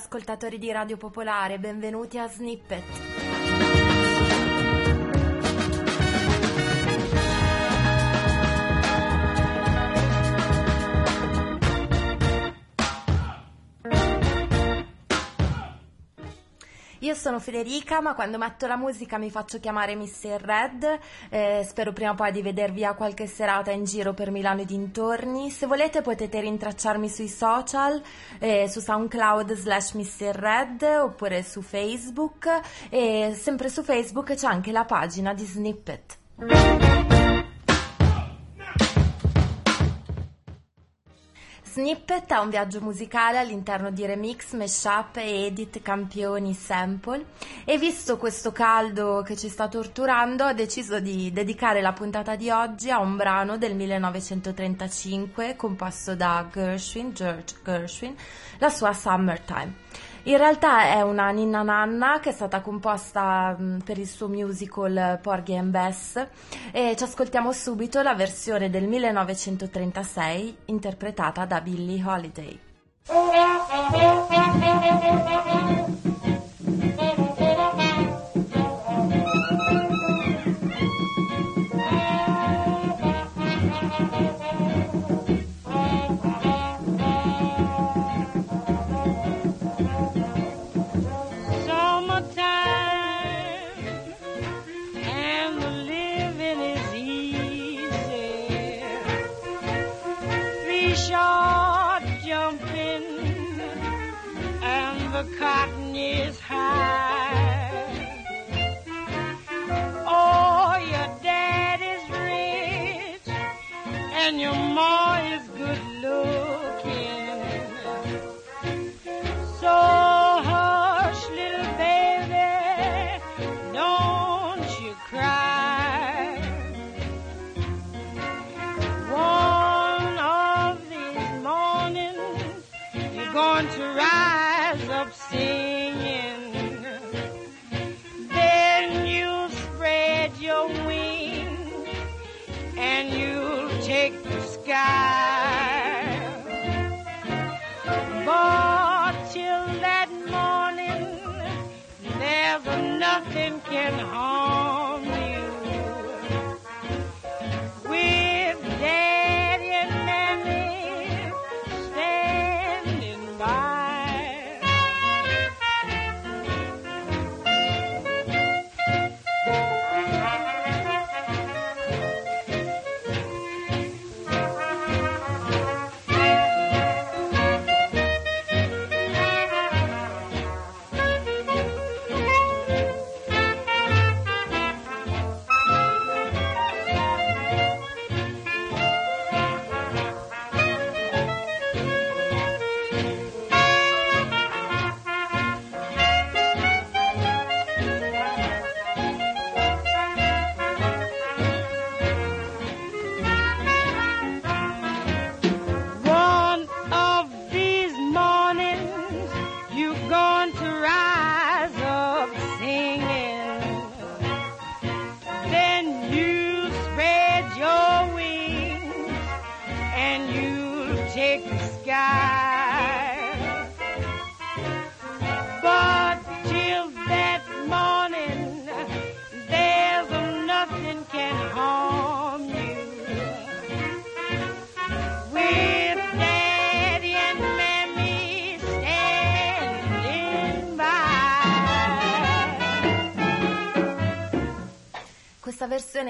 ascoltatori di Radio Popolare, benvenuti a Snippet. Io sono Federica, ma quando metto la musica mi faccio chiamare Mr. Red. Eh, spero prima o poi di vedervi a qualche serata in giro per Milano e dintorni. Se volete potete rintracciarmi sui social, eh, su SoundCloud slash Mr. Red oppure su Facebook. E sempre su Facebook c'è anche la pagina di Snippet. Snippet è un viaggio musicale all'interno di remix, mashup, edit, campioni, sample e visto questo caldo che ci sta torturando ho deciso di dedicare la puntata di oggi a un brano del 1935 composto da Gershwin, George Gershwin, la sua Summertime. In realtà è una ninna nanna che è stata composta mh, per il suo musical Porgy and Bess e ci ascoltiamo subito la versione del 1936 interpretata da Billie Holiday. The cotton is high. Oh, your dad is rich and your ma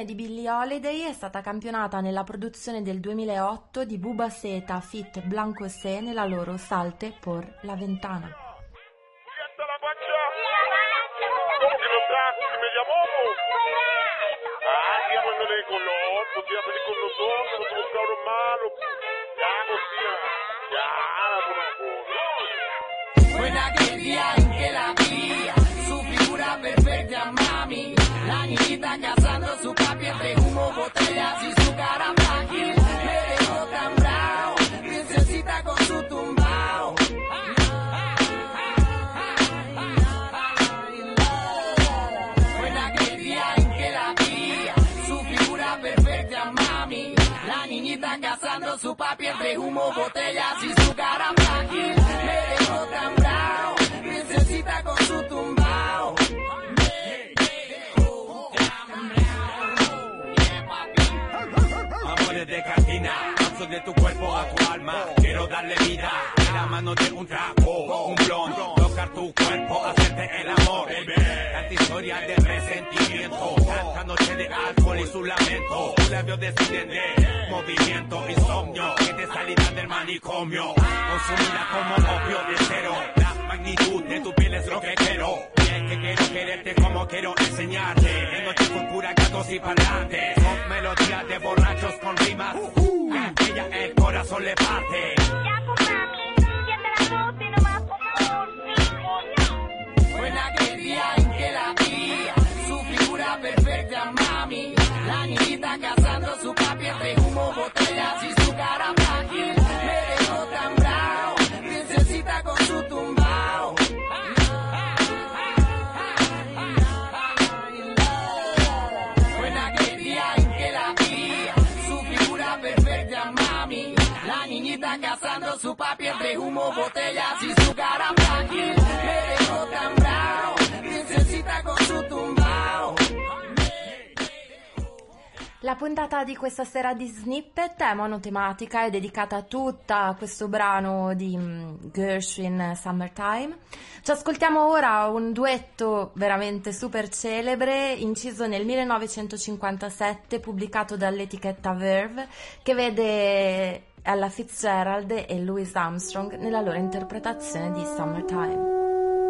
Versione di Billie Holiday è stata campionata nella produzione del 2008 di Buba Seta Fit Blanco Se nella loro Salte por la Ventana. siempre humo, botellas y su cara frágil. Me dejó tan bravo, princesita con su tumbao. Amores de cantina, paso de tu cuerpo a tu alma. Quiero darle vida, en la mano de un trapo, un blon, tocar tu cuerpo, hacerte el amor. Tanta historia de resentimiento, tanta noche de alcohol y su lamento. Tus labios deciden de movimiento, insomnio, que te salida del manicomio. Consumida como opio de cero, la magnitud de tu piel es lo que quiero. Y es que quiero quererte como quiero enseñarte. En noche con pura gatos y parlantes, con melodías de borrachos con rimas. A ella el corazón le parte. Ya, pues, mami, la y nomás, por favor, en aquel día Niñita cazando su papi entre humo, botellas y su cara frágil. Me dejó tan bravo, princesita con su tumbao. Fue en aquel día en que la vi, su figura perfecta, mami. La niñita cazando su papi entre humo, botellas y su La puntata di questa sera di Snippet è monotematica, è dedicata tutta a questo brano di mm, Gershwin Summertime. Ci ascoltiamo ora un duetto veramente super celebre, inciso nel 1957, pubblicato dall'etichetta Verve, che vede Ella Fitzgerald e Louis Armstrong nella loro interpretazione di Summertime. Summertime,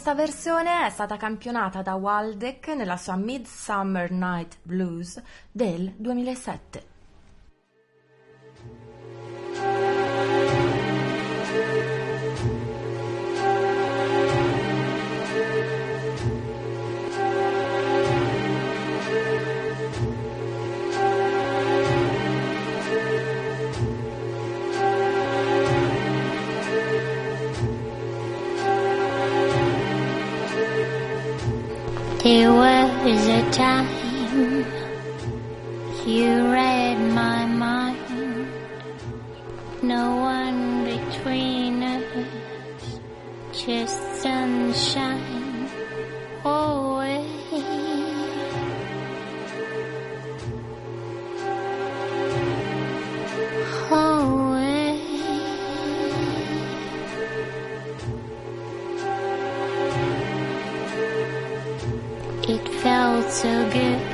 Questa versione è stata campionata da Waldeck nella sua Midsummer Night Blues del 2007. so good.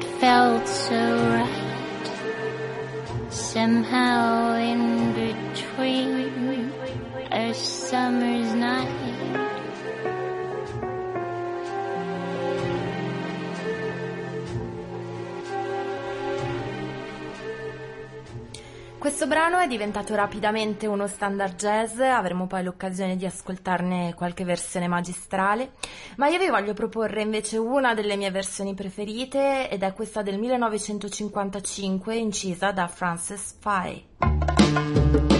It felt so right. Somehow in between a summer's night. Questo brano è diventato rapidamente uno standard jazz, avremo poi l'occasione di ascoltarne qualche versione magistrale, ma io vi voglio proporre invece una delle mie versioni preferite ed è questa del 1955 incisa da Frances Fye.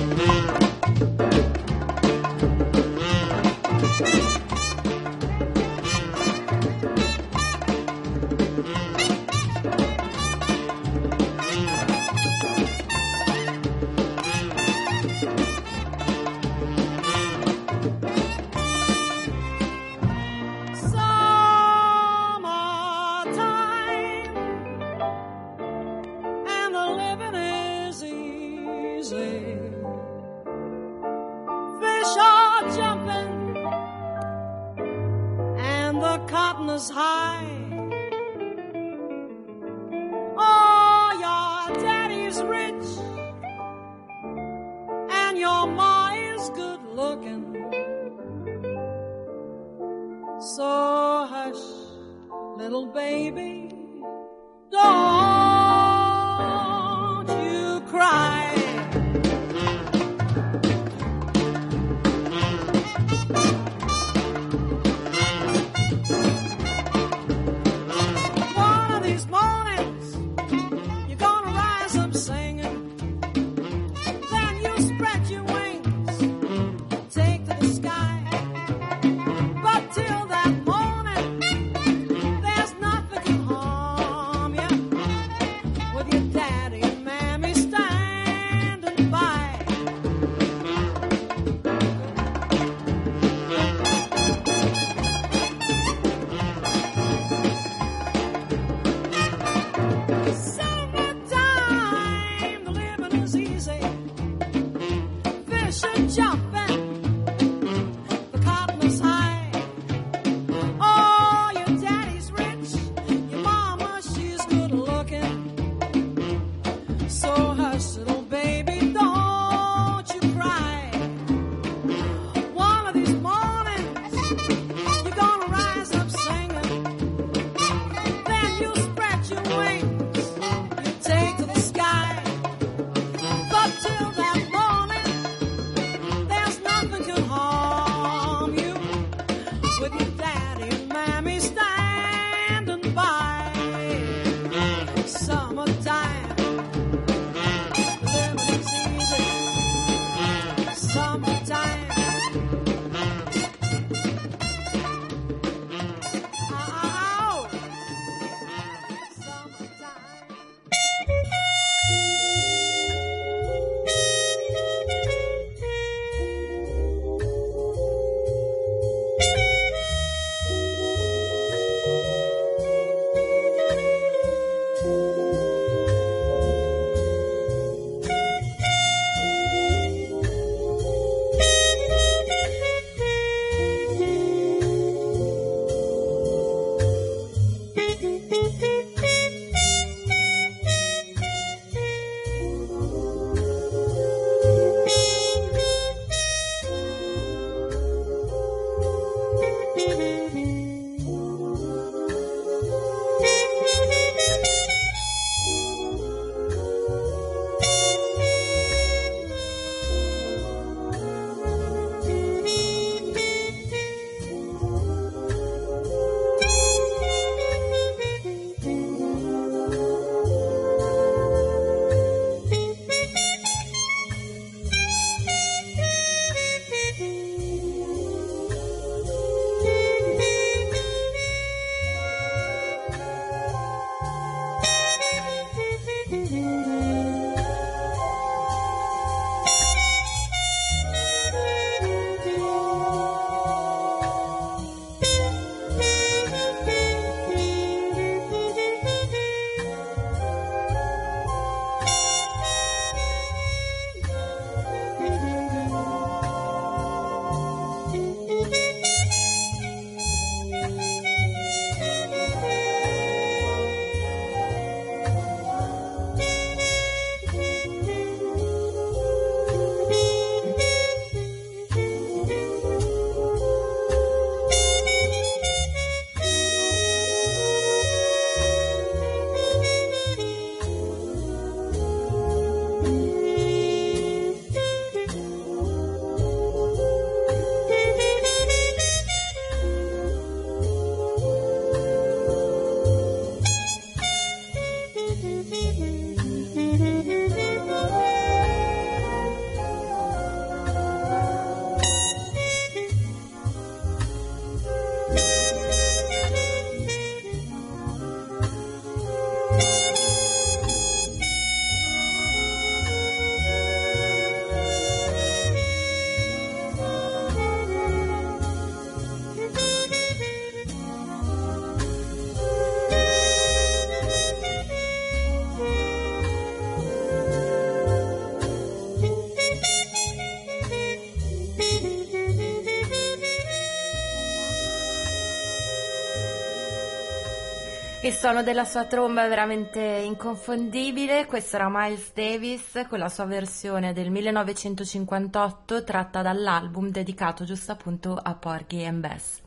Il suono della sua tromba è veramente inconfondibile. Questo era Miles Davis con la sua versione del 1958 tratta dall'album dedicato giusto appunto a Porgy and Bess.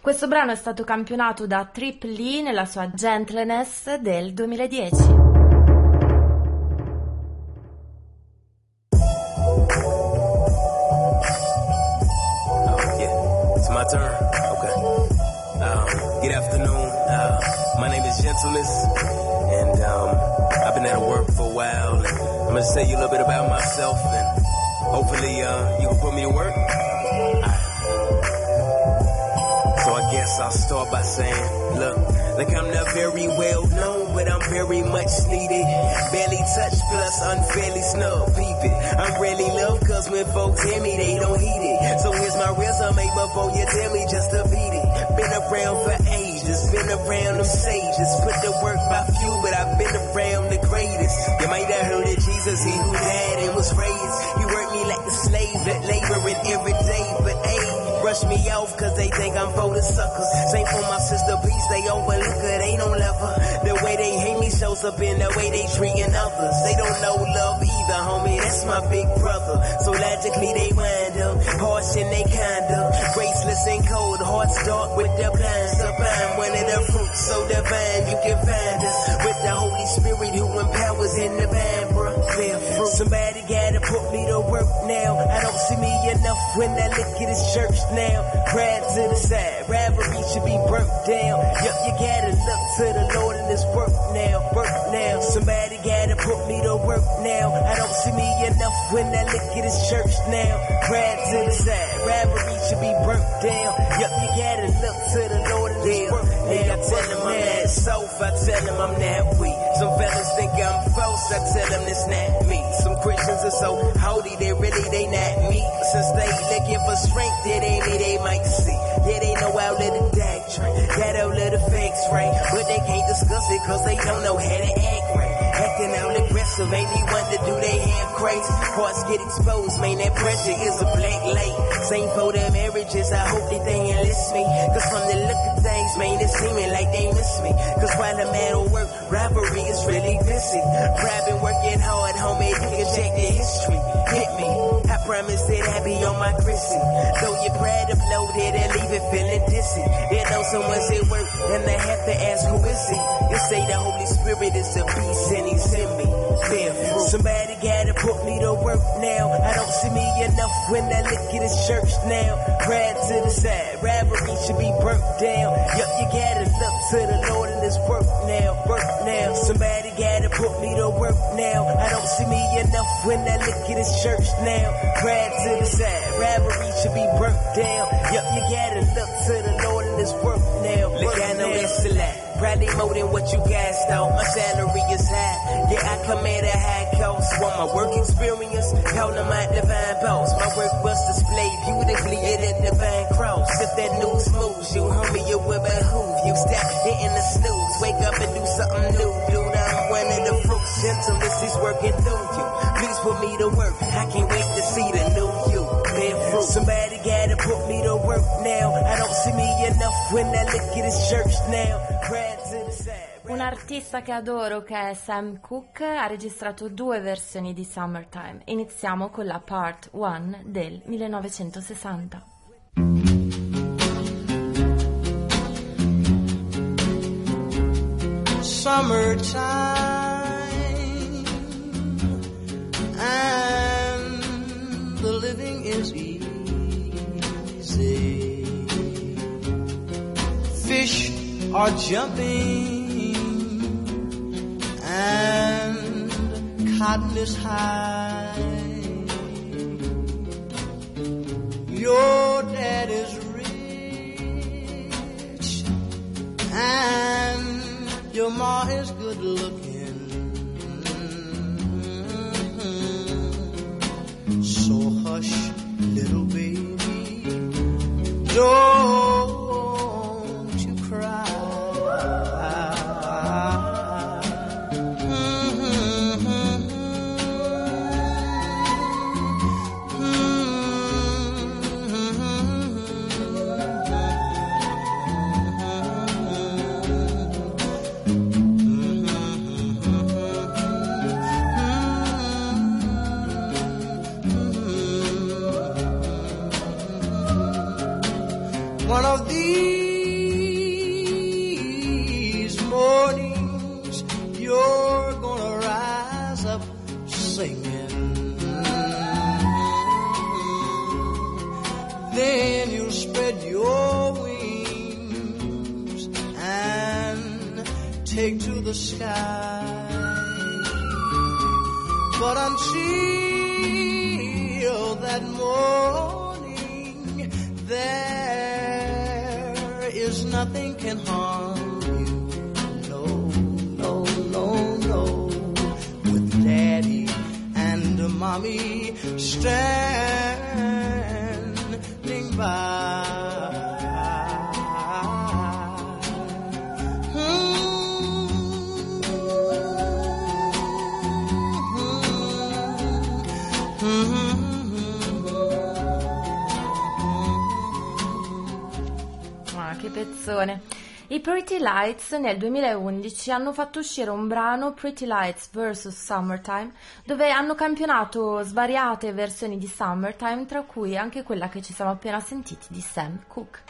Questo brano è stato campionato da Trip Lee nella sua Gentleness del 2010. Tell you a little bit about myself, and hopefully uh, you can put me to work. So I guess I'll start by saying, look, like I'm not very well known, but I'm very much needed. Barely touch plus unfairly snub, peep it. I'm really loved cause when folks hear me, they don't heed it. So here's my resume before you tell me just to beat it. Been around for ages, been around them sages. Put the work by few, but I've been around the greatest. You might have Jesus, he who died and was raised. He worked me like a slave, that laboring every day, but ayy brush me off cause they think I'm for the suckers. Same for my sister Beast, they overlook her, they don't love her. The way they hate me shows up in the way they treating others. They don't know love either, homie, that's my big brother. So logically they wind up, harsh in they conduct. Graceless and cold, hearts dark with the blind. Sublime, one of the fruits so divine, you can find us. With the Holy Spirit who empowers in the vine, bruh. Somebody gotta put me to work now. I don't see me enough when I look at this church now. Pride to the side, rivalry should be burnt down. Yup, you gotta look to the Lord in this work now, work now. Somebody gotta put me to work now. I don't see me enough when I look at this church now. Pride to the side, rivalry should be burnt down. Yup, you gotta look to the Lord this. Hey, I tell them I'm that soft, I tell I'm that weak. Some fellas think I'm false, I tell them it's not me. Some Christians are so haughty, they really, they not me. Since they looking for strength, it ain't me they might see. Yeah, they know out of the doctrine, got out of the right. But they can't discuss it cause they don't know how to act right. Acting out aggressive, me want to do they hand crazy. Hearts get exposed, man, that pressure is a black light. Same for their marriages, I hope that they enlist me. Cause from the look of things, man, it's seeming like they miss me. Cause while I'm at work, rivalry is really busy. Pride been working hard, homie, you can check the history. Hit me, I promise that I be on my Chrissy. Though your pride uploaded and leave it feeling dizzy. They know someone's at work and they have to ask who is he. You say the Holy Spirit is a beast and he's in me. Bear. Somebody gotta put me to work now. I don't see me enough when I look at this church now. Pride to the side, rivalry should be burnt down. Yup, you gotta look to the Lord and this work now, work now. Somebody gotta put me to work now. I don't see me enough when I look at this church now. Pride to the side, rivalry should be burnt down. Yup, you gotta look to the Lord this work now. Look, I know that's a lot. Probably more than what you guys thought. My salary is high. Yeah, I come at a high cost. Want my work experience? Call them my divine boss. My work was displayed beautifully at a divine cross. If that news moves you, homie, it will behoove you. Stop hitting the snooze. Wake up and do something new, dude. I'm one of the fruits. Gentleness is working through you. Please put me to work. I can't wait to see the new you. Bear fruit. Somebody gotta put me to work now. I don't see me enough when I look at this church now. Pride to the side. Un artista che adoro che è Sam Cooke ha registrato due versioni di Summertime. Iniziamo con la Part 1 del 1960. summertime and the living is easy. Fish are jumping and cotton is high. Your dad is rich and your ma is good looking. So hush, little baby, don't Lights nel 2011 hanno fatto uscire un brano Pretty Lights vs Summertime dove hanno campionato svariate versioni di Summertime tra cui anche quella che ci siamo appena sentiti di Sam Cooke.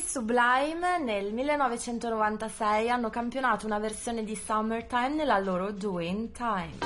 i Sublime nel 1996 hanno campionato una versione di Summertime nella loro Doing Time.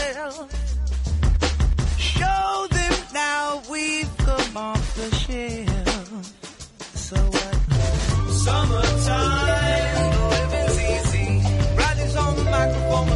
well. Show them now we've come off the shelf. So what? Summertime, living's easy. Riding's on the microphone,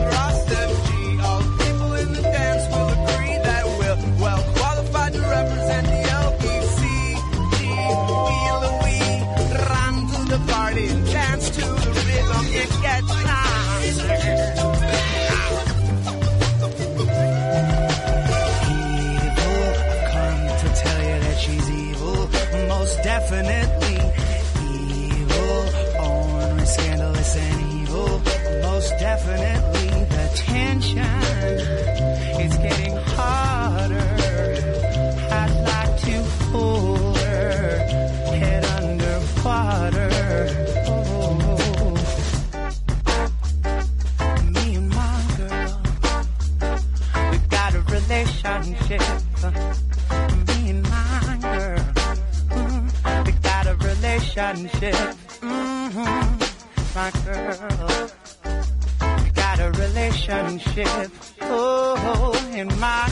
relationship. Mm-hmm. My girl. Got a relationship. Oh, in my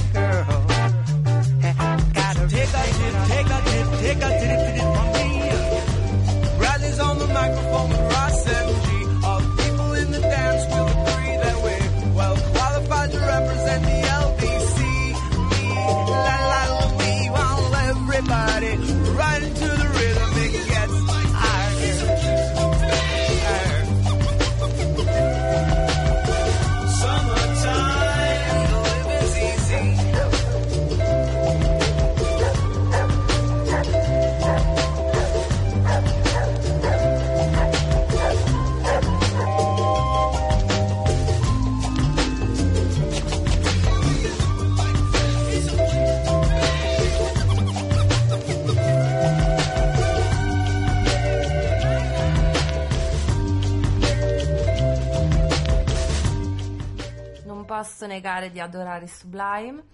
negare di adorare Sublime,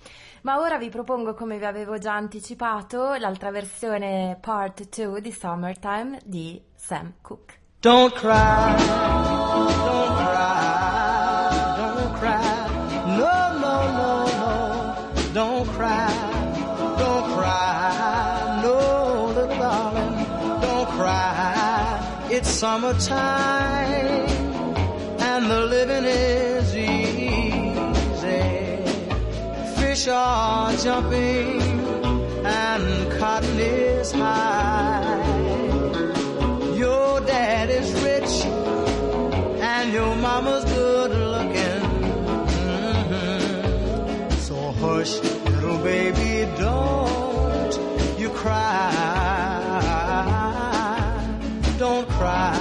ma ora vi propongo, come vi avevo già anticipato, l'altra versione part 2 di Summertime di Sam Cooke. Don't cry, don't cry, don't cry, no, no, no, no, don't cry, don't cry, no, little darling, don't cry, it's summertime. fish are jumping and cotton is high. Your dad is rich and your mama's good looking. Mm-hmm. So hush, little baby, don't you cry. Don't cry.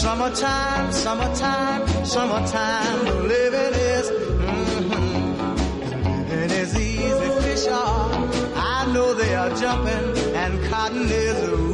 Summertime, summertime, summertime. The living is, mhm. living is easy. Fish are, I know they are jumping, and cotton is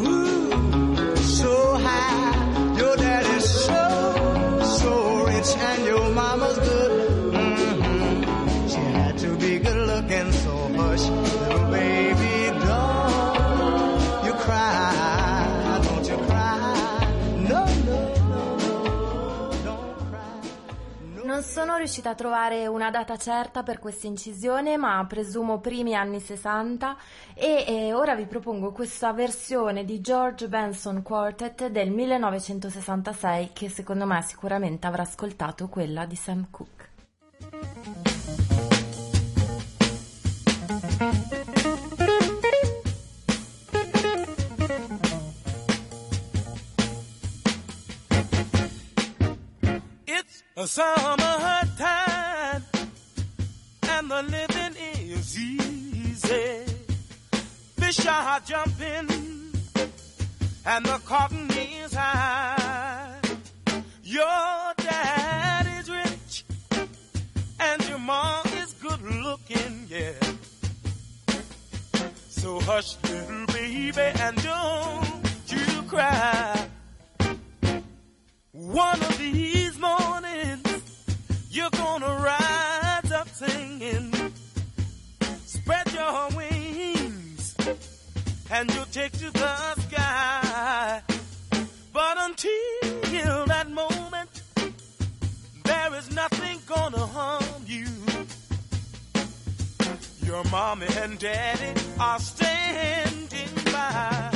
riuscita a trovare una data certa per questa incisione, ma presumo primi anni 60 e eh, ora vi propongo questa versione di George Benson Quartet del 1966 che secondo me sicuramente avrà ascoltato quella di Sam Cooke. A summertime and the living is easy. Fish are jumping and the cotton is high. Your dad is rich and your mom is good looking, yeah. So hush, little baby, and don't you cry. One of these you're gonna rise up singing. Spread your wings, and you'll take to the sky. But until that moment, there is nothing gonna harm you. Your mommy and daddy are standing by.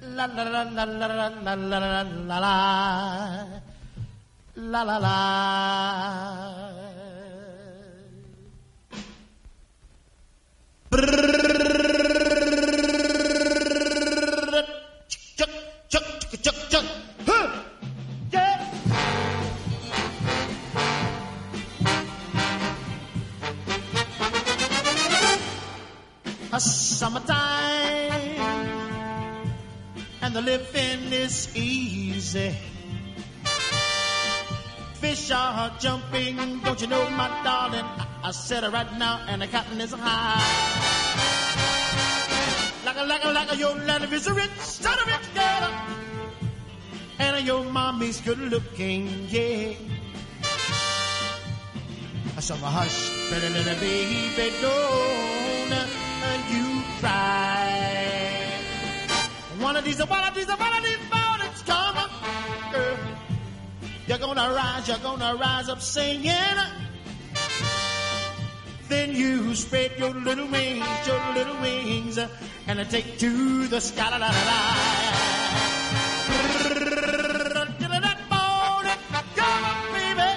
la la la la la la la la la Chuck, chuck, chuck, chuck, chuck. Summertime and the living is easy. Fish are jumping, don't you know, my darling? I, I said it right now, and the cotton is high. Like a like a, like a, your daddy is a rich, son of a rich girl. And your mommy's good looking, yeah. So hush, pretty little baby, don't you cry. One of these, one of these, one of these mornings come, up, girl. You're gonna rise, you're gonna rise up singing. Then you spread your little wings, your little wings, and take to the sky. La, la, la. That morning, come on, baby.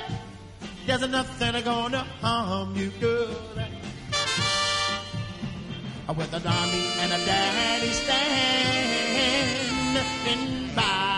There's nothing gonna harm you, girl. With a mommy and a daddy standing by.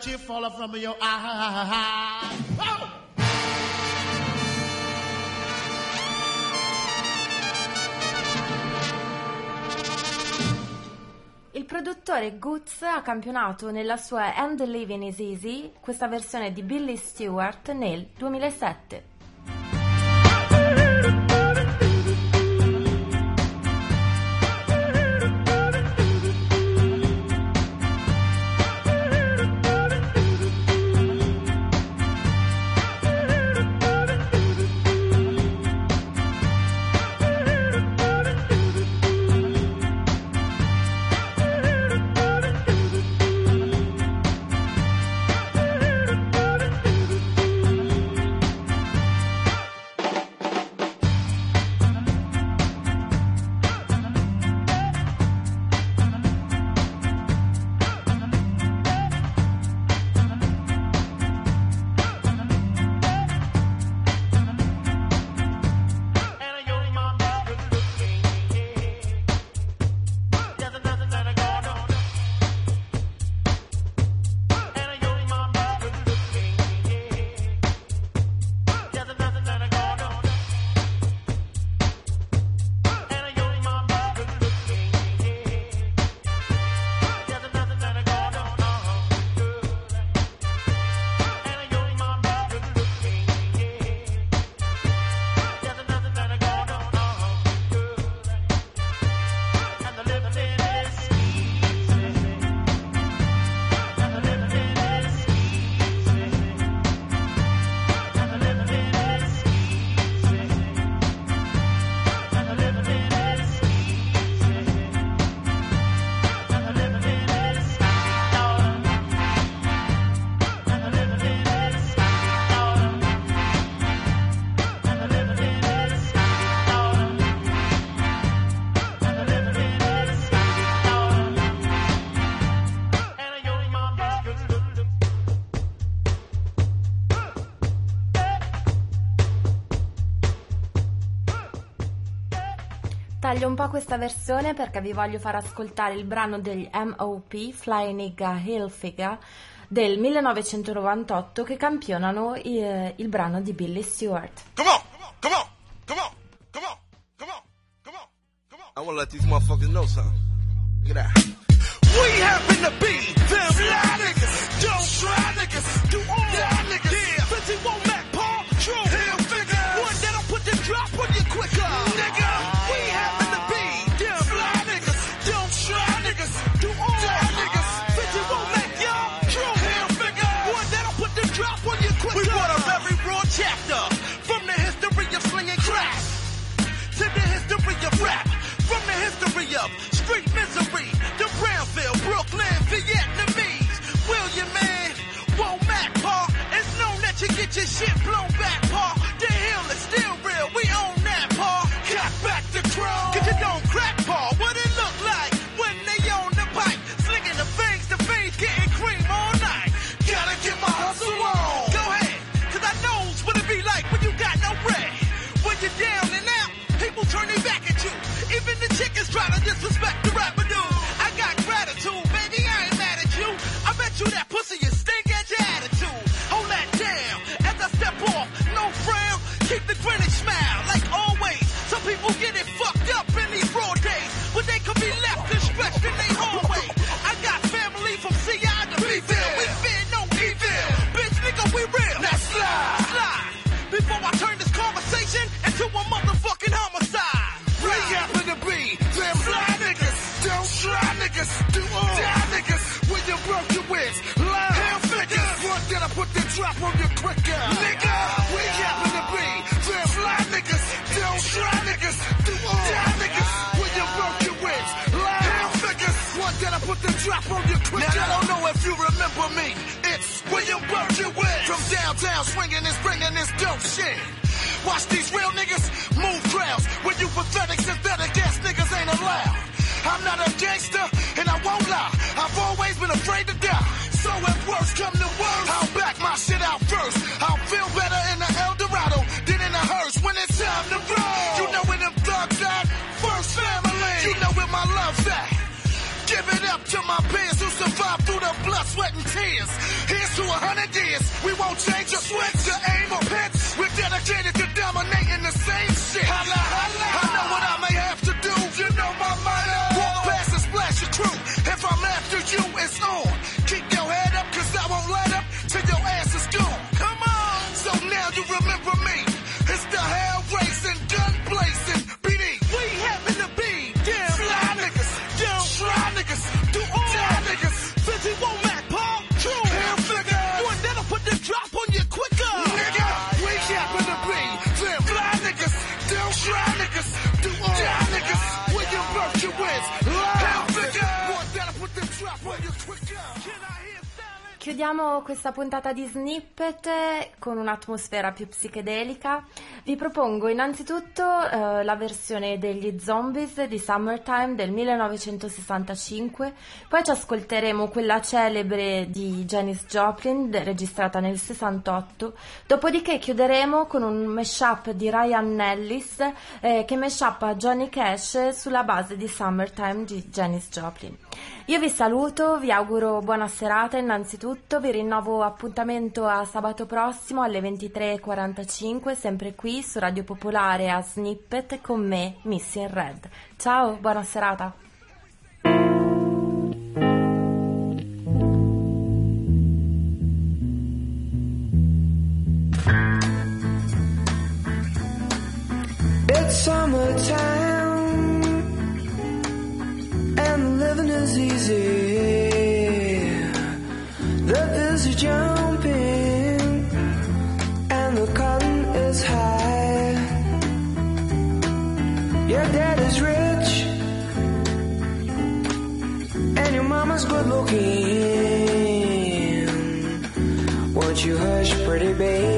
Tear fall from your eye. Oh! Il produttore Goods ha campionato nella sua And Living is Easy questa versione di Billy Stewart nel 2007. Taglio un po' questa versione perché vi voglio far ascoltare il brano degli MOP, Fly Nigga Hill Figure, del 1998 che campionano il, il brano di Billy Stewart. Come on, come on, come on, come on, come on, come on, come on. I want to let these motherfuckers know something. Look at that. We happen to be downtown, swinging and bringing this dope shit. Watch these real niggas move crowds. When you pathetic, synthetic ass niggas ain't allowed. I'm not a gangster, and I won't lie. I've always been afraid to die. So if worse come to worse, I'll back my shit out first. I'll feel better in the El Dorado than in a hearse when it's time to roll. You know where them thugs at? First family. You know where my love's at. Give it up to my peers who survived through the blood, sweat, and hundred years. We won't change a switch to aim or pitch. We're dedicated to dominating the same shit. Holla, holla. Chiudiamo questa puntata di Snippet con un'atmosfera più psichedelica. Vi propongo innanzitutto eh, la versione degli Zombies di Summertime del 1965, poi ci ascolteremo quella celebre di Janis Joplin registrata nel 68, dopodiché chiuderemo con un mashup di Ryan Nellis eh, che mashuppa Johnny Cash sulla base di Summertime di Janis Joplin. Io vi saluto, vi auguro buona serata innanzitutto, vi rinnovo appuntamento a sabato prossimo alle 23.45 sempre qui su Radio Popolare a Snippet con me, Missy in Red. Ciao, buona serata. Won't you hush, pretty baby?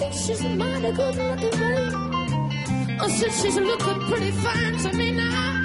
thinks she's mighty good looking, babe. Oh, I said she's looking pretty fine to me now.